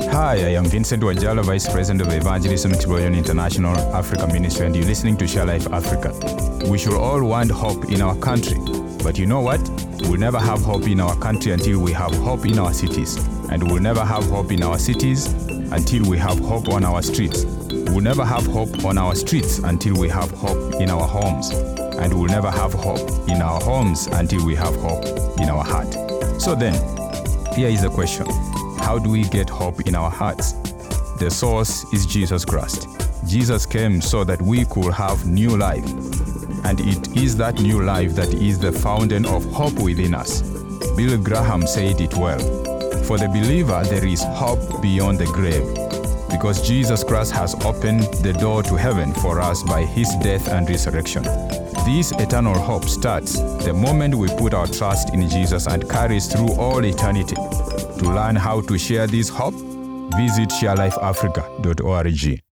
Hi, I am Vincent Wajala, Vice President of Evangelism Explosion International Africa Ministry, and you're listening to Share Life Africa. We should all want hope in our country, but you know what? We'll never have hope in our country until we have hope in our cities, and we'll never have hope in our cities until we have hope on our streets. We'll never have hope on our streets until we have hope in our homes, and we'll never have hope in our homes until we have hope in our heart. So then, here is the question How do we get hope in our hearts? The source is Jesus Christ. Jesus came so that we could have new life. And it is that new life that is the fountain of hope within us. Billy Graham said it well. For the believer, there is hope beyond the grave. Because Jesus Christ has opened the door to heaven for us by his death and resurrection. This eternal hope starts the moment we put our trust in Jesus and carries through all eternity. To learn how to share this hope, visit sharelifeafrica.org.